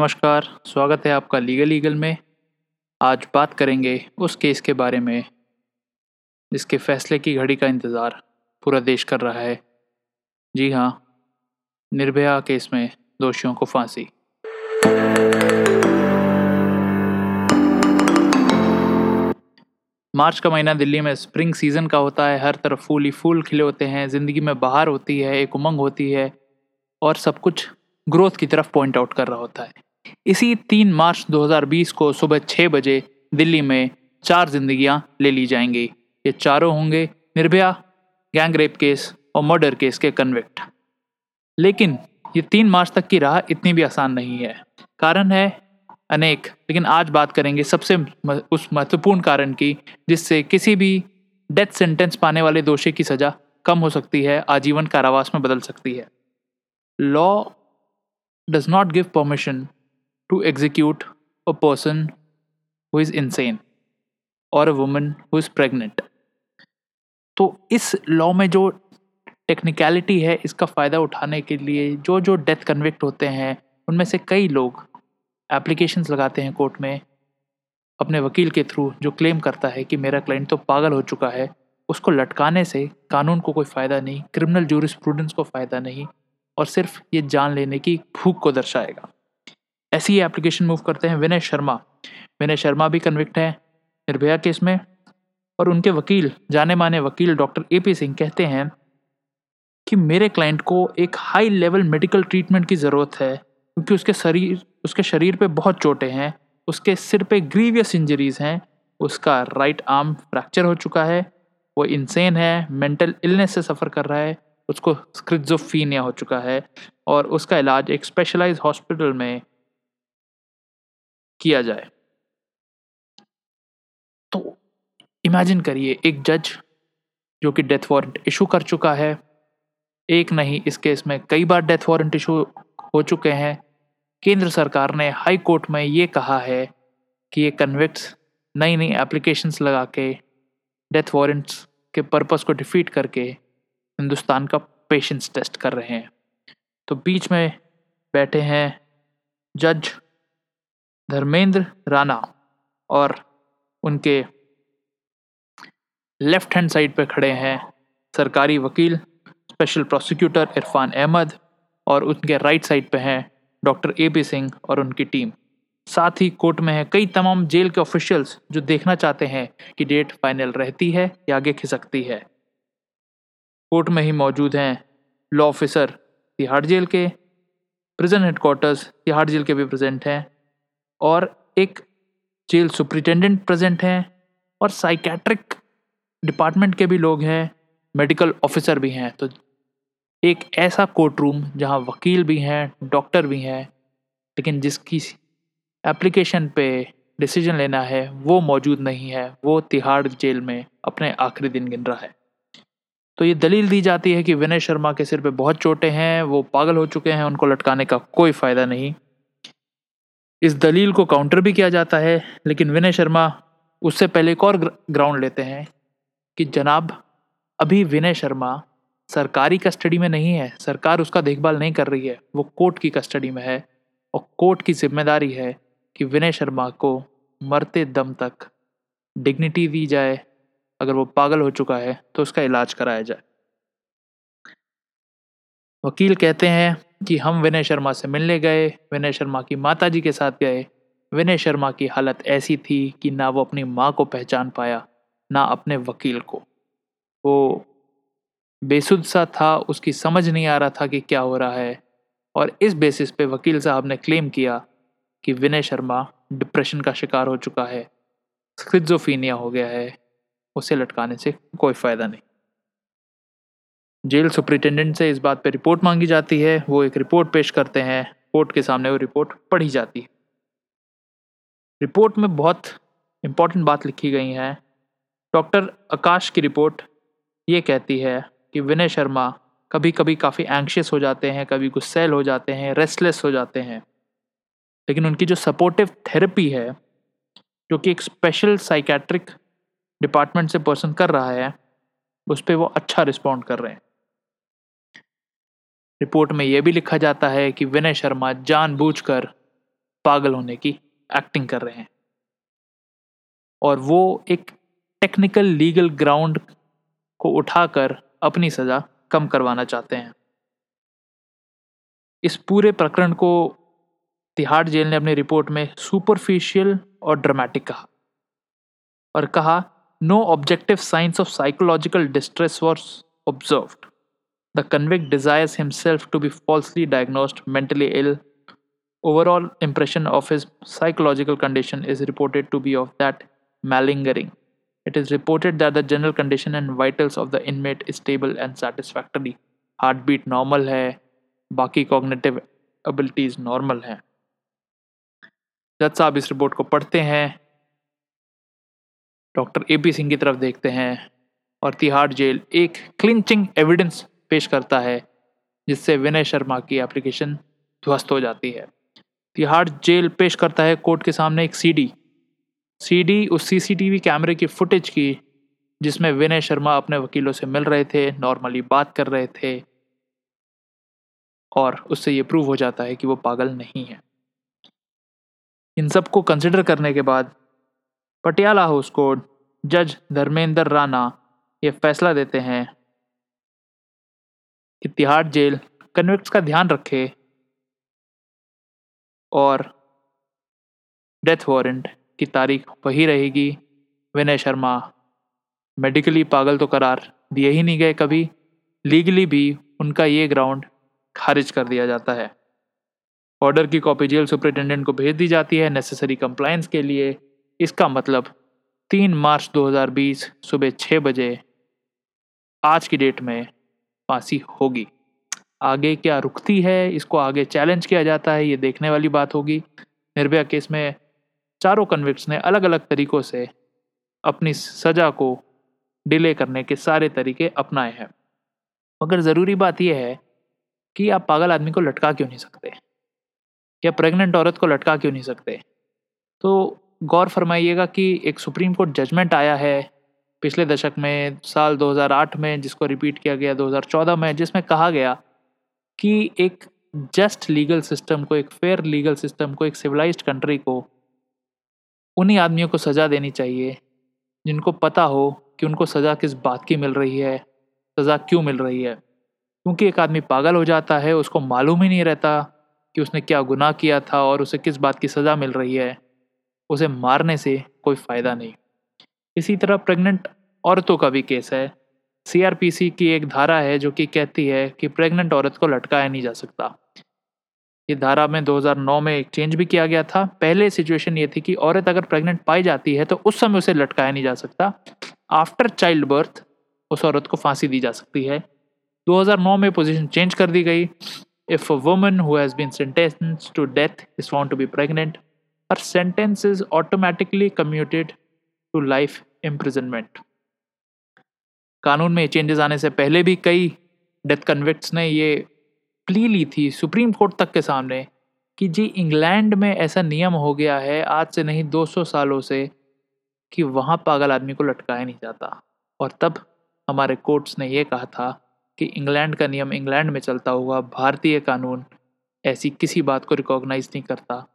नमस्कार, स्वागत है आपका लीगल ईगल में। आज बात करेंगे उस केस के बारे में, जिसके फैसले की घड़ी का इंतज़ार पूरा देश कर रहा है। जी हाँ निर्भया केस में दोषियों को फांसी। मार्च का महीना दिल्ली में स्प्रिंग सीज़न का होता है। हर तरफ़ फूल ही फूल खिले होते हैं। ज़िंदगी में बाहर होती है, एक उमंग होती है और सब कुछ ग्रोथ की तरफ़ पॉइंट आउट कर रहा होता है। इसी तीन मार्च 2020 को सुबह छः बजे दिल्ली में चार जिंदगियाँ ले ली जाएँगी। ये चारों होंगे निर्भया, गैंग रेप केस और मर्डर केस के कन्विक्ट लेकिन ये तीन मार्च तक की राह इतनी भी आसान नहीं है। कारण है अनेक, लेकिन आज बात करेंगे सबसे उस महत्वपूर्ण कारण की, जिससे किसी भी डेथ सेंटेंस पाने वाले दोषी की सज़ा कम हो सकती है, आजीवन कारावास में बदल सकती है। Law does not give permission to execute a person who is insane or a woman who is pregnant तो इस लॉ में जो टेक्निकलिटी है, इसका फ़ायदा उठाने के लिए जो जो डेथ कन्विक्ट होते हैं, उनमें से कई लोग एप्लीकेशंस लगाते हैं कोर्ट में अपने वकील के थ्रू जो क्लेम करता है कि मेरा क्लाइंट तो पागल हो चुका है, उसको लटकाने से कानून को कोई फ़ायदा नहीं क्रिमिनल जूरिस्प्रूडेंस को फ़ायदा नहीं और सिर्फ़ ये जान लेने की भूख को दर्शाएगा। ऐसी ही एप्लीकेशन मूव करते हैं विनय शर्मा। विनय शर्मा भी कन्विक्ट हैं निर्भया केस में और उनके वकील जाने माने वकील डॉक्टर ए पी सिंह कहते हैं कि मेरे क्लाइंट को एक हाई लेवल मेडिकल ट्रीटमेंट की ज़रूरत है क्योंकि उसके शरीर उसके शरीर पे बहुत चोटें हैं, उसके सिर पे ग्रीवियस इंजरीज हैं, उसका राइट आर्म फ्रैक्चर हो चुका है, वो इंसेन है मेंटल इलनेस से सफ़र कर रहा है, उसको स्क्रिजोफीनिया हो चुका है और उसका इलाज एक स्पेशलाइज हॉस्पिटल में किया जाए। तो इमेजिन करिए एक जज जो कि डेथ वारंट इशू कर चुका है। एक नहीं, इस केस में कई बार डेथ वारंट इशू हो चुके हैं। केंद्र सरकार ने हाई कोर्ट में ये कहा है कि ये कन्विक्ट्स नई नई एप्लीकेशंस लगा के डेथ वारंट्स के पर्पस को डिफीट करके हिंदुस्तान का पेशेंस टेस्ट कर रहे हैं। तो बीच में बैठे हैं जज धर्मेंद्र राणा और उनके लेफ़्ट हैंड साइड पर खड़े हैं सरकारी वकील स्पेशल प्रोसिक्यूटर इरफान अहमद और उनके राइट साइड पे हैं डॉक्टर ए पी सिंह और उनकी टीम साथ ही कोर्ट में है कई तमाम जेल के ऑफिशियल्स जो देखना चाहते हैं कि डेट फाइनल रहती है या आगे खिसकती है। कोर्ट में ही मौजूद हैं लॉ ऑफिसर तिहाड़ जेल के प्रिजन हेडक्वार्टर्स तिहाड़ जेल के भी प्रेजेंट हैं। और एक जेल सुप्रिटेंडेंट प्रेजेंट हैं और साइकेट्रिक डिपार्टमेंट के भी लोग हैं मेडिकल ऑफिसर भी हैं। तो एक ऐसा कोर्ट रूम जहाँ वकील भी हैं डॉक्टर भी हैं, लेकिन जिसकी एप्लीकेशन पे डिसीज़न लेना है, वो मौजूद नहीं है। वो तिहाड़ जेल में अपने आखिरी दिन गिन रहा है। तो ये दलील दी जाती है कि विनय शर्मा के सिर पे बहुत चोटें हैं, वो पागल हो चुके हैं, उनको लटकाने का कोई फ़ायदा नहीं। इस दलील को काउंटर भी किया जाता है, लेकिन विनय शर्मा उससे पहले एक और ग्राउंड लेते हैं कि जनाब, अभी विनय शर्मा सरकारी कस्टडी में नहीं है, सरकार उसका देखभाल नहीं कर रही है, वो कोर्ट की कस्टडी में है और कोर्ट की ज़िम्मेदारी है कि विनय शर्मा को मरते दम तक डिग्निटी दी जाए, अगर वो पागल हो चुका है तो उसका इलाज कराया जाए। वकील कहते हैं कि हम विनय शर्मा से मिलने गए, विनय शर्मा की माताजी के साथ गए। विनय शर्मा की हालत ऐसी थी कि ना वो अपनी माँ को पहचान पाया, ना अपने वकील को। वो बेसुध सा था, उसकी समझ नहीं आ रहा था कि क्या हो रहा है। और इस बेसिस पे वकील साहब ने क्लेम किया कि विनय शर्मा डिप्रेशन का शिकार हो चुका है स्क्रिजोफीनिया हो गया है, उसे लटकाने से कोई फ़ायदा नहीं। जेल सुप्रिटेंडेंट से इस बात पर रिपोर्ट मांगी जाती है। वो एक रिपोर्ट पेश करते हैं। कोर्ट के सामने वो रिपोर्ट पढ़ी जाती है। रिपोर्ट में बहुत इंपॉर्टेंट बात लिखी गई है। डॉक्टर आकाश की रिपोर्ट ये कहती है कि विनय शर्मा कभी कभी काफ़ी एंक्शियस हो जाते हैं, कभी गुस्सेल हो जाते हैं रेस्टलेस हो जाते हैं। लेकिन उनकी जो सपोर्टिव थेरेपी है, जो कि एक स्पेशल साइकेट्रिक डिपार्टमेंट से पर्सन कर रहा है, उस पर वो अच्छा रिस्पॉन्ड कर रहे हैं। रिपोर्ट में यह भी लिखा जाता है कि विनय शर्मा जानबूझकर पागल होने की एक्टिंग कर रहे हैं। और वो एक टेक्निकल लीगल ग्राउंड को उठाकर अपनी सज़ा कम करवाना चाहते हैं। इस पूरे प्रकरण को तिहाड़ जेल ने अपनी रिपोर्ट में सुपरफिशियल और ड्रामेटिक कहा और कहा no objective signs of psychological distress were observed the convict desires himself to be falsely diagnosed mentally ill overall impression of his psychological condition is reported to be of that malingering. It is reported that the general condition and vitals of the inmate is stable and satisfactory. Heartbeat normal है बाकी cognitive abilities normal हैं जज साहब इस report को पढ़ते हैं doctor A P Singh की तरफ़ देखते हैं और तिहाड़ जेल एक क्लिंचिंग एविडेंस पेश करता है, जिससे विनय शर्मा की एप्लीकेशन ध्वस्त हो जाती है। तिहाड़ जेल पेश करता है कोर्ट के सामने एक सीडी सीडी उस सीसीटीवी कैमरे की फुटेज की, जिसमें विनय शर्मा अपने वकीलों से मिल रहे थे नॉर्मली बात कर रहे थे, और उससे ये प्रूव हो जाता है कि वो पागल नहीं है। इन सबको कंसिडर करने के बाद, पटियाला हाउस कोर्ट जज धर्मेंद्र राणा ये फैसला देते हैं कि तिहाड़ जेल कन्विक्ट्स का ध्यान रखे और डेथ वारंट की तारीख वही रहेगी। विनय शर्मा मेडिकली पागल तो करार दिए ही नहीं गए कभी। लीगली भी उनका ये ग्राउंड खारिज कर दिया जाता है। ऑर्डर की कॉपी जेल सुपरिटेंडेंट को भेज दी जाती है नेसेसरी कंप्लायंस के लिए। इसका मतलब तीन मार्च 2020 सुबह छः बजे। आज की डेट में फांसी होगी। आगे क्या रुकती है? इसको आगे चैलेंज किया जाता है, ये देखने वाली बात होगी। निर्भया केस में चारों कन्विक्ट्स ने अलग अलग तरीक़ों से अपनी सज़ा को डिले करने के सारे तरीके अपनाए हैं। मगर ज़रूरी बात यह है कि आप पागल आदमी को लटका क्यों नहीं सकते? या प्रेग्नेंट औरत को लटका क्यों नहीं सकते? तो गौर फरमाइएगा कि एक सुप्रीम कोर्ट जजमेंट आया है पिछले दशक में, साल 2008 में, जिसको रिपीट किया गया 2014 में, जिसमें कहा गया कि एक जस्ट लीगल सिस्टम को, एक फेयर लीगल सिस्टम को, एक सिविलाइज्ड कंट्री को उन्हीं आदमियों को सज़ा देनी चाहिए, जिनको पता हो कि उनको सज़ा किस बात की मिल रही है, सज़ा क्यों मिल रही है। क्योंकि एक आदमी पागल हो जाता है, उसको मालूम ही नहीं रहता कि उसने क्या गुनाह किया था और उसे किस बात की सज़ा मिल रही है, उसे मारने से कोई फ़ायदा नहीं। इसी तरह प्रेग्नेंट औरतों का भी केस है। सीआरपीसी की एक धारा है जो कि कहती है कि प्रेग्नेंट औरत को लटकाया नहीं जा सकता। ये धारा में 2009 में एक चेंज भी किया गया था। पहले सिचुएशन ये थी कि औरत अगर प्रेग्नेंट पाई जाती है तो उस समय उसे लटकाया नहीं जा सकता। आफ्टर चाइल्ड बर्थ उस औरत को फांसी दी जा सकती है। 2009 में पोजीशन चेंज कर दी गई। If a woman who has been sentenced to death is found to be pregnant her sentence is automatically commuted to life imprisonment कानून में चेंजेस आने से पहले भी कई डेथ कन्विक्ट्स ने ये प्ली ली थी सुप्रीम कोर्ट तक के सामने कि जी इंग्लैंड में ऐसा नियम हो गया है आज से नहीं 200 सालों से कि वहाँ पागल आदमी को लटकाया नहीं जाता। और तब हमारे कोर्ट्स ने यह कहा था कि इंग्लैंड का नियम इंग्लैंड में चलता हुआ भारतीय कानून ऐसी किसी बात को रिकॉग्नाइज नहीं करता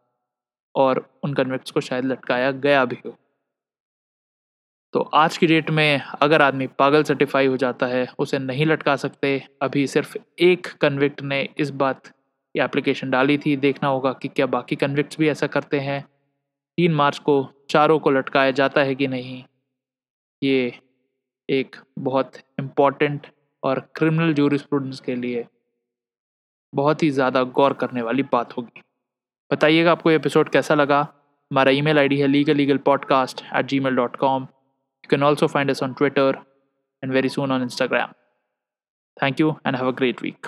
और उन कन्विक्ट्स को शायद लटकाया गया भी हो। तो आज की डेट में अगर आदमी पागल सर्टिफाई हो जाता है, उसे नहीं लटका सकते। अभी सिर्फ़ एक कन्विक्ट ने इस बात की एप्लीकेशन डाली थी। देखना होगा कि क्या बाकी कन्विक्ट्स भी ऐसा करते हैं। तीन मार्च को चारों को लटकाया जाता है कि नहीं? ये एक बहुत इंपॉर्टेंट और क्रिमिनल जूरिस्प्रूडेंस के लिए बहुत ही ज़्यादा गौर करने वाली बात होगी। बताइएगा आपको एपिसोड कैसा लगा? हमारा ईमेल आईडी है legal legal podcast at Gmail dot com You can also find us on Twitter and very soon on Instagram. Thank you and have a great week.